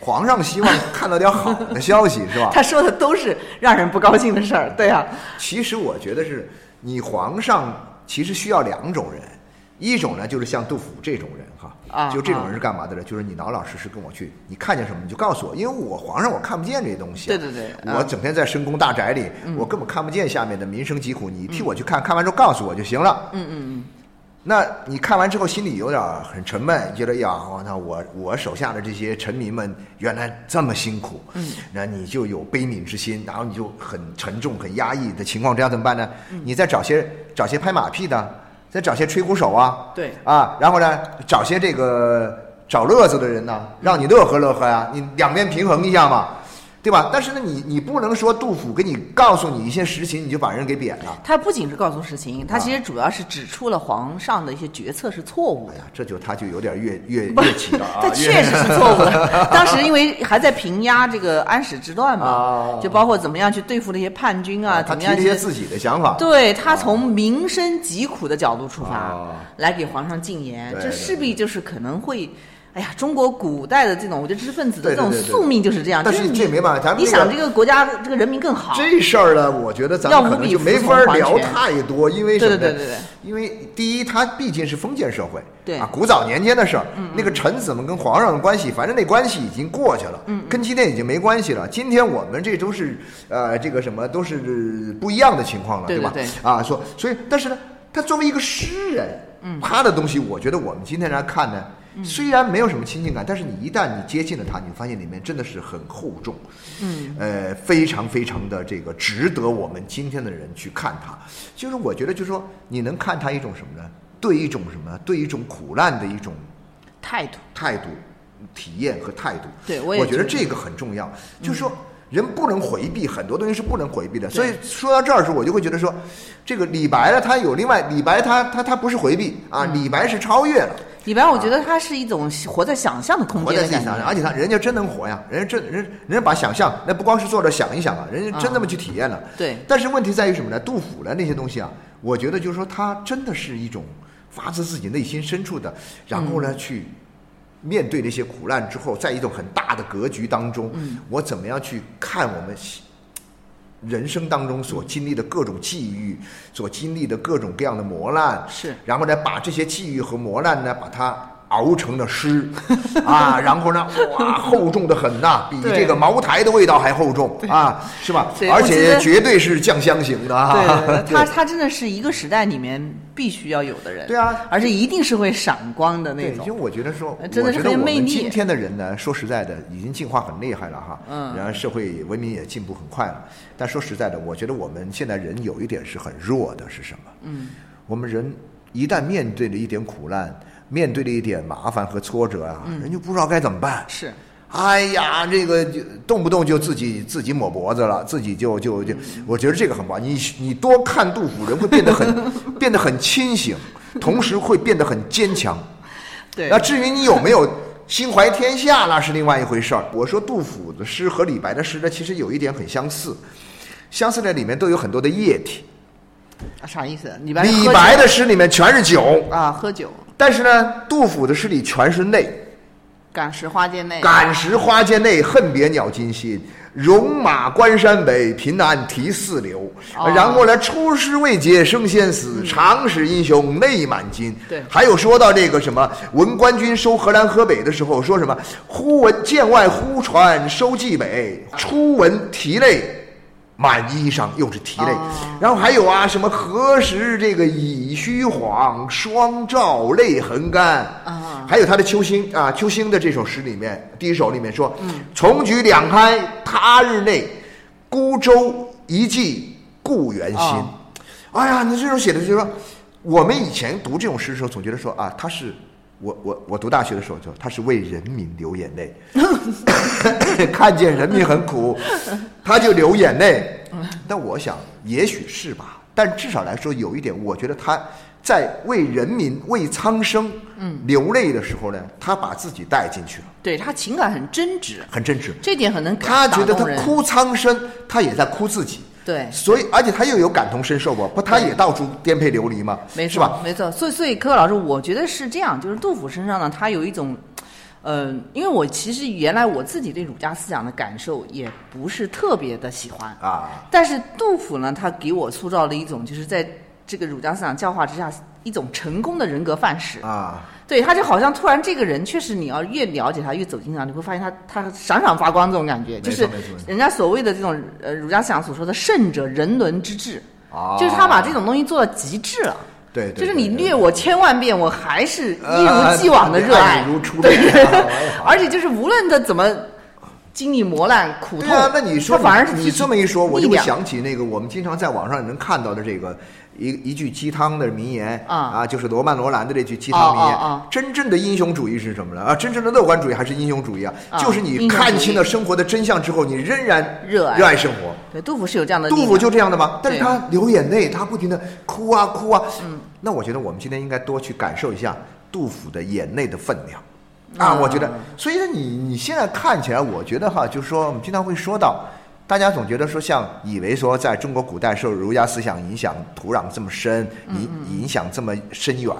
[SPEAKER 2] 皇上希望看到点好的消息，是吧？
[SPEAKER 1] 他说的都是让人不高兴的事儿，对啊，
[SPEAKER 2] 其实我觉得是你皇上其实需要两种人，一种呢就是像杜甫这种人哈，
[SPEAKER 1] 啊
[SPEAKER 2] 就这种人是干嘛的呢？就是你老老实实跟我去，你看见什么你就告诉我，因为我皇上我看不见这些东西啊、
[SPEAKER 1] 对对对啊
[SPEAKER 2] 我整天在深宫大宅里，我根本看不见下面的民生疾苦，你替我去看看完之后告诉我就行了。
[SPEAKER 1] 嗯嗯
[SPEAKER 2] 那你看完之后心里有点很沉闷，觉得呀，我操，我我手下的这些臣民们原来这么辛苦，嗯，那你就有悲悯之心，然后你就很沉重、很压抑的情况，这样怎么办呢？你再找些找些拍马屁的，再找些吹鼓手啊，
[SPEAKER 1] 对
[SPEAKER 2] 啊，然后呢，找些这个找乐子的人呢，让你乐呵乐呵呀，你两边平衡一下嘛。对吧？但是呢，你你不能说杜甫给你告诉你一些实情，你就把人给贬了。
[SPEAKER 1] 他不仅是告诉实情，他其实主要是指出了皇上的一些决策是错误的。
[SPEAKER 2] 哎呀，这就他就有点越越越气了啊！
[SPEAKER 1] 他确实是错误的。当时因为还在平压这个安史之乱嘛，就包括怎么样去对付那些叛军啊，怎么样
[SPEAKER 2] 一些自己的想法。
[SPEAKER 1] 对他从民生疾苦的角度出发，来给皇上进言，这势必就是可能会。哎呀，中国古代的这种，我觉得知识分子的这种宿命就是这样。
[SPEAKER 2] 但是这没办法，咱们
[SPEAKER 1] 你想这个国家这个人民更好。
[SPEAKER 2] 这事儿呢，我觉得咱们可能就没法聊太多，因为什么？
[SPEAKER 1] 对对对对。
[SPEAKER 2] 因为第一，它毕竟是封建社会，
[SPEAKER 1] 对
[SPEAKER 2] 啊，古早年间的事儿，那个臣子们跟皇上的关系，反正那关系已经过去了，
[SPEAKER 1] 嗯，
[SPEAKER 2] 跟今天已经没关系了。今天我们这都是呃，这个什么都是不一样的情况了，
[SPEAKER 1] 对
[SPEAKER 2] 吧？
[SPEAKER 1] 对
[SPEAKER 2] 啊，说所以，但是呢，他作为一个诗人，
[SPEAKER 1] 嗯，
[SPEAKER 2] 他的东西，我觉得我们今天来看呢。虽然没有什么亲近感，但是你一旦你接近了它，你发现里面真的是很厚重，
[SPEAKER 1] 嗯，
[SPEAKER 2] 呃，非常非常的这个值得我们今天的人去看它。就是我觉得，就是说你能看它一种什么呢？对一种什么？对一种苦难的一种
[SPEAKER 1] 态度、
[SPEAKER 2] 态度、体验和态度。
[SPEAKER 1] 对，
[SPEAKER 2] 我
[SPEAKER 1] 也
[SPEAKER 2] 觉得这个很重要。就是说，人不能回避很多东西是不能回避的。所以说到这儿的时，候，我就会觉得说，这个李白呢，他有另外李白，他他他不是回避啊，李白是超越了。
[SPEAKER 1] 李白，我觉得他是一种活在想象的空间
[SPEAKER 2] 的感觉，而且他人家真能活呀，人家真人人家把想象，那不光是坐着想一想啊，人家真那么去体验了。
[SPEAKER 1] 对。
[SPEAKER 2] 但是问题在于什么呢？杜甫的那些东西啊，我觉得就是说，他真的是一种发自自己内心深处的，然后呢，去面对那些苦难之后，在一种很大的格局当中，我怎么样去看我们。人生当中所经历的各种际遇，所经历的各种各样的磨难，
[SPEAKER 1] 是，
[SPEAKER 2] 然后呢，把这些际遇和磨难呢，把它。熬成了诗，啊，然后呢，哇，厚重的很呐，比这个茅台的味道还厚重啊，是吧？而且绝对是酱香型的
[SPEAKER 1] 啊。对，他他 真的是一个时代里面必须要有的人。
[SPEAKER 2] 对啊，
[SPEAKER 1] 而且一定是会闪光的那种。
[SPEAKER 2] 因为我觉得说，
[SPEAKER 1] 真的是很有魅力。
[SPEAKER 2] 今天的人呢，说实在的，已经进化很厉害了哈。
[SPEAKER 1] 嗯。
[SPEAKER 2] 然后社会文明也进步很快了，但说实在的，我觉得我们现在人有一点是很弱的，是什么？
[SPEAKER 1] 嗯。
[SPEAKER 2] 我们人一旦面对了一点苦难。面对了一点麻烦和挫折啊，人就不知道该怎么办。
[SPEAKER 1] 是，
[SPEAKER 2] 哎呀，这个就动不动就自己自己抹脖子了，自己就就就，我觉得这个很不好。你你多看杜甫，人会变得很 变得很清醒，同时会变得很坚强。
[SPEAKER 1] 对。
[SPEAKER 2] 那至于你有没有心怀天下，那是另外一回事儿。我说杜甫的诗和李白的诗呢，其实有一点很相似，相似在里面都有很多的液体。
[SPEAKER 1] 啊，啥意思？李白
[SPEAKER 2] 李白的诗里面全是酒
[SPEAKER 1] 啊，喝酒。
[SPEAKER 2] 但是呢，杜甫的诗里全是泪，
[SPEAKER 1] 感时花溅泪，
[SPEAKER 2] 感时花间泪，恨别鸟惊心，戎马关山北，凭栏题四流。然后呢，出师未捷身先死，长使英雄泪满襟。
[SPEAKER 1] 对，
[SPEAKER 2] 还有说到这个什么，闻官军收河南河北的时候，说什么？忽闻剑外忽传收蓟北，初闻涕泪。满衣裳又是啼泪，然后还有啊，什么何时这个已虚晃，双照泪痕干
[SPEAKER 1] 啊？
[SPEAKER 2] 还有他的《秋兴》啊，《秋兴》的这首诗里面，第一首里面说：“重举两开他日内，孤舟一骑故园心。”哎呀，你这种写的就是说，我们以前读这种诗的时候，总觉得说啊，他是。我我我读大学的时候，就他是为人民流眼泪，看见人民很苦，他就流眼泪。但我想，也许是吧。但至少来说，有一点，我觉得他在为人民、为苍生流泪的时候呢，他把自己带进去了。
[SPEAKER 1] 对他情感很真挚，
[SPEAKER 2] 很真挚。
[SPEAKER 1] 这点很能
[SPEAKER 2] 他觉得他哭苍生，他也在哭自己。
[SPEAKER 1] 对，
[SPEAKER 2] 所以而且他又有感同身受不？不，他也到处颠沛流离嘛，
[SPEAKER 1] 没
[SPEAKER 2] 错吧？
[SPEAKER 1] 没错。所以，所以，柯老师，我觉得是这样，就是杜甫身上呢，他有一种，嗯，因为我其实原来我自己对儒家思想的感受也不是特别的喜欢
[SPEAKER 2] 啊，
[SPEAKER 1] 但是杜甫呢，他给我塑造了一种，就是在这个儒家思想教化之下，一种成功的人格范式。
[SPEAKER 2] 啊。
[SPEAKER 1] 对，他就好像突然这个人，确实你要越了解他，越走近他，你会发现他他闪闪发光这种感觉，就是人家所谓的这种呃儒家思想所说的圣者人伦之治，就是他把这种东西做到极致了。
[SPEAKER 2] 对对
[SPEAKER 1] 就是你虐我千万遍，我还是一
[SPEAKER 2] 呃
[SPEAKER 1] 如既往的热爱，
[SPEAKER 2] 爱你如初恋
[SPEAKER 1] 对而且就是无论他怎么经历磨难苦痛，
[SPEAKER 2] 对啊，那你说
[SPEAKER 1] 他反而是
[SPEAKER 2] 你这么一说，我就会想起那个我们经常在网上能看到的这个一一句鸡汤的名言
[SPEAKER 1] 啊啊
[SPEAKER 2] 就是罗曼罗兰的这句鸡汤名言。
[SPEAKER 1] 哦哦哦
[SPEAKER 2] 真正的英雄主义是什么呢？啊，真正的乐观主义还是英雄主义啊？
[SPEAKER 1] 啊
[SPEAKER 2] 就是你看清了生活的真相之后，你仍然
[SPEAKER 1] 热爱
[SPEAKER 2] 热爱生活。
[SPEAKER 1] 对杜甫是有这样的，
[SPEAKER 2] 杜甫就这样的吗？但是他流眼泪，他不停的哭啊哭啊。嗯，那我觉得我们今天应该多去感受一下杜甫的眼泪的分量啊。
[SPEAKER 1] 啊
[SPEAKER 2] 我觉得，所以呢，你你现在看起来，我觉得哈，就是说我们经常会说到，大家总觉得说，像以为说在中国古代受儒家思想影响土壤这么深，
[SPEAKER 1] 嗯
[SPEAKER 2] 影影响这么深远，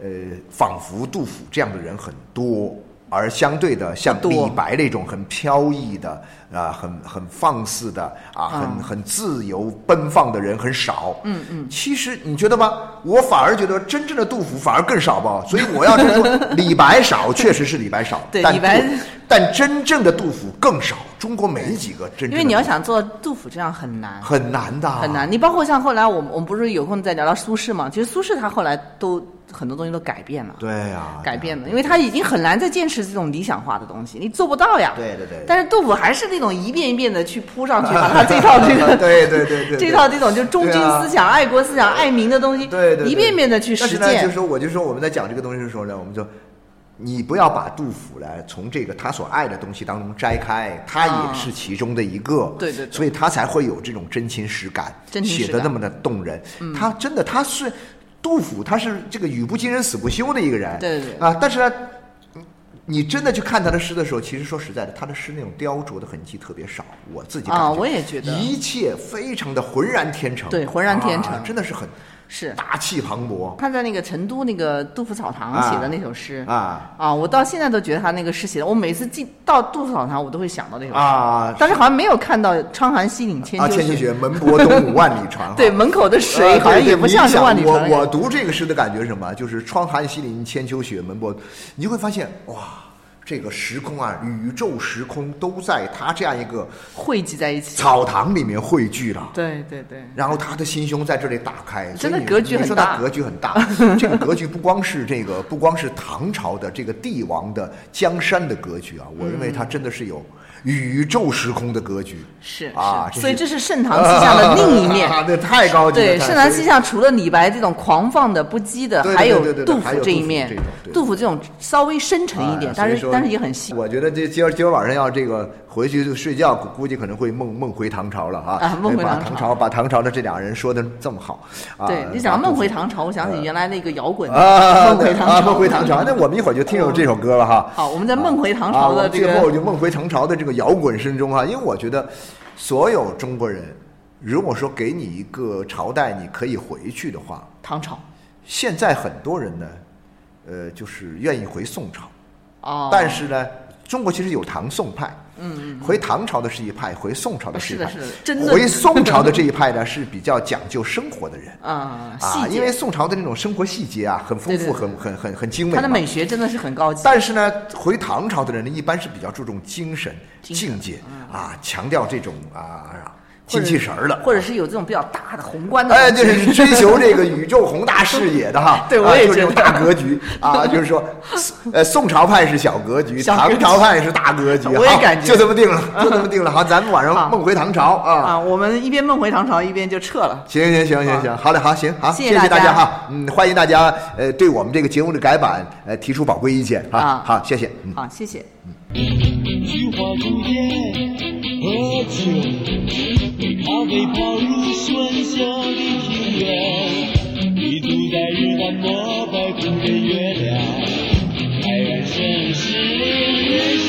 [SPEAKER 2] 呃，仿佛杜甫这样的人很多。而相对的，像李白那种很飘逸的啊，很很放肆的啊，很
[SPEAKER 1] 嗯
[SPEAKER 2] 很自由奔放的人很少。嗯嗯，其实你觉得吧？我反而觉得真正的杜甫反而更少吧。所以我要是说 李白少，确实是李白少。但
[SPEAKER 1] 对李白
[SPEAKER 2] 但真正的杜甫更少。中国没几个真正的。
[SPEAKER 1] 因为你要想做杜甫这样很难。
[SPEAKER 2] 很难的，
[SPEAKER 1] 很难，。你包括像后来我们我们不是有空再聊聊苏轼嘛？其实苏轼他后来都很多东西都改变了，
[SPEAKER 2] 对呀、
[SPEAKER 1] 改变了，因为他已经很难再坚持这种理想化的东西，你做不到呀。
[SPEAKER 2] 对对对
[SPEAKER 1] 但是杜甫还是那种一遍一遍的去铺上去，把他这套这个
[SPEAKER 2] 对对对对对
[SPEAKER 1] 这套这种就忠君思想、爱国思想、爱民的东西，
[SPEAKER 2] 对对对
[SPEAKER 1] 一遍遍的去实
[SPEAKER 2] 践，就
[SPEAKER 1] 践。
[SPEAKER 2] 说我就说我们在讲这个东西的时候呢，我们就。你不要把杜甫呢从这个他所爱的东西当中摘开，他也是其中的一个，
[SPEAKER 1] 啊对对对
[SPEAKER 2] 所以他才会有这种真情实感，
[SPEAKER 1] 真情实感嗯
[SPEAKER 2] 写的那么的动人。他真的他是杜甫，他是这个语不惊人死不休的一个人，
[SPEAKER 1] 对对对
[SPEAKER 2] 啊，但是呢。你真的去看他的诗的时候，其实说实在的，他的诗那种雕琢的痕迹特别少。我自己
[SPEAKER 1] 啊我也觉得
[SPEAKER 2] 一切非常的浑然天成，
[SPEAKER 1] 对浑然天成
[SPEAKER 2] 啊真的是很
[SPEAKER 1] 是
[SPEAKER 2] 大气磅礴
[SPEAKER 1] 他在那个成都那个杜甫草堂写的那首诗
[SPEAKER 2] 啊
[SPEAKER 1] 啊，我到现在都觉得他那个诗写的，我每次进到杜甫草堂，我都会想到那首诗，
[SPEAKER 2] 啊
[SPEAKER 1] 但是好像没有看到“窗含西岭千
[SPEAKER 2] 啊！
[SPEAKER 1] 秋
[SPEAKER 2] 千秋雪，门泊东吴万里船。
[SPEAKER 1] 对，门口的水
[SPEAKER 2] 呃
[SPEAKER 1] 好像也不像是万里船。
[SPEAKER 2] 我我读这个诗的感觉是什么？就是“窗含西岭千秋雪，门泊”，你就会发现哇，这个时空啊，宇宙时空都在他这样一个
[SPEAKER 1] 汇集在一起。
[SPEAKER 2] 草堂里面汇聚了。
[SPEAKER 1] 对对对，
[SPEAKER 2] 然后他的心胸在这里打开，所以你
[SPEAKER 1] 真的格局很大
[SPEAKER 2] 你说他格局很大，这个格局不光是这个，不光是唐朝的这个帝王的江山的格局啊，我认为他真的是有宇宙时空的格局。
[SPEAKER 1] 是
[SPEAKER 2] 啊，
[SPEAKER 1] 是，所以这是盛唐气象的另一面。
[SPEAKER 2] 啊，那太高级了。
[SPEAKER 1] 对，盛唐气象除了李白这种狂放的、不羁的，还有杜甫这一面杜甫这种稍微深沉一点
[SPEAKER 2] 啊，
[SPEAKER 1] 但是但是也很细。
[SPEAKER 2] 我觉得这今儿今儿晚上要这个回去就睡觉，估估计可能会梦梦回唐朝了哈。
[SPEAKER 1] 啊梦回唐朝
[SPEAKER 2] 唐朝把唐朝的这俩人说的这么好啊。
[SPEAKER 1] 对，你讲到
[SPEAKER 2] 把
[SPEAKER 1] 梦回唐朝，我想起原来那个摇滚
[SPEAKER 2] 啊，
[SPEAKER 1] 梦回唐
[SPEAKER 2] 啊，
[SPEAKER 1] 朝，
[SPEAKER 2] 梦回唐朝。那我们一会儿就听首这首歌了哈。
[SPEAKER 1] 好，我们在梦回唐
[SPEAKER 2] 啊
[SPEAKER 1] 朝的这
[SPEAKER 2] 我最后
[SPEAKER 1] 个
[SPEAKER 2] 就梦回唐朝的这个摇滚声中啊，因为我觉得所有中国人，如果说给你一个朝代你可以回去的话，
[SPEAKER 1] 唐朝
[SPEAKER 2] 现在很多人呢，呃，就是愿意回宋朝。
[SPEAKER 1] 哦，
[SPEAKER 2] 但是呢，中国其实有唐宋派，嗯，回唐朝的是一派，回宋朝的是一派，
[SPEAKER 1] 是的是的真的
[SPEAKER 2] 回宋朝的这一派呢是比较讲究生活的人。
[SPEAKER 1] 啊，
[SPEAKER 2] 啊，因为，宋朝的那种生活细节啊，很丰富，很很很很精美
[SPEAKER 1] 他。的美学真的是很高级。
[SPEAKER 2] 但是呢，回唐朝的人呢，一般是比较注重精神、境界啊，强调这种啊精气神儿的，
[SPEAKER 1] 或者是有这种比较大的宏观的
[SPEAKER 2] 哎，就是追求这个宇宙宏大 视野的哈。
[SPEAKER 1] 对我也
[SPEAKER 2] 啊就是这种
[SPEAKER 1] 觉得
[SPEAKER 2] 大格局啊，就是说，呃，宋朝派是小格局，
[SPEAKER 1] 格局
[SPEAKER 2] 唐朝派是大格局。
[SPEAKER 1] 我也感觉
[SPEAKER 2] 就这么定了，就这么定了。好，咱们晚上梦回唐朝啊。
[SPEAKER 1] 啊，我们一边梦回唐朝，一边就撤了。
[SPEAKER 2] 行行行行行，好嘞，好行好，谢
[SPEAKER 1] 谢谢大家
[SPEAKER 2] 哈，嗯，欢迎大家呃对我们这个节目的改版呃提出宝贵意见哈
[SPEAKER 1] 啊，
[SPEAKER 2] 好，谢谢，嗯。
[SPEAKER 1] 好，谢谢。
[SPEAKER 3] 菊喝酒，咖啡，泡入喧嚣的庭院，你坐在日坛膜拜孤的月亮，爱人城市里日升。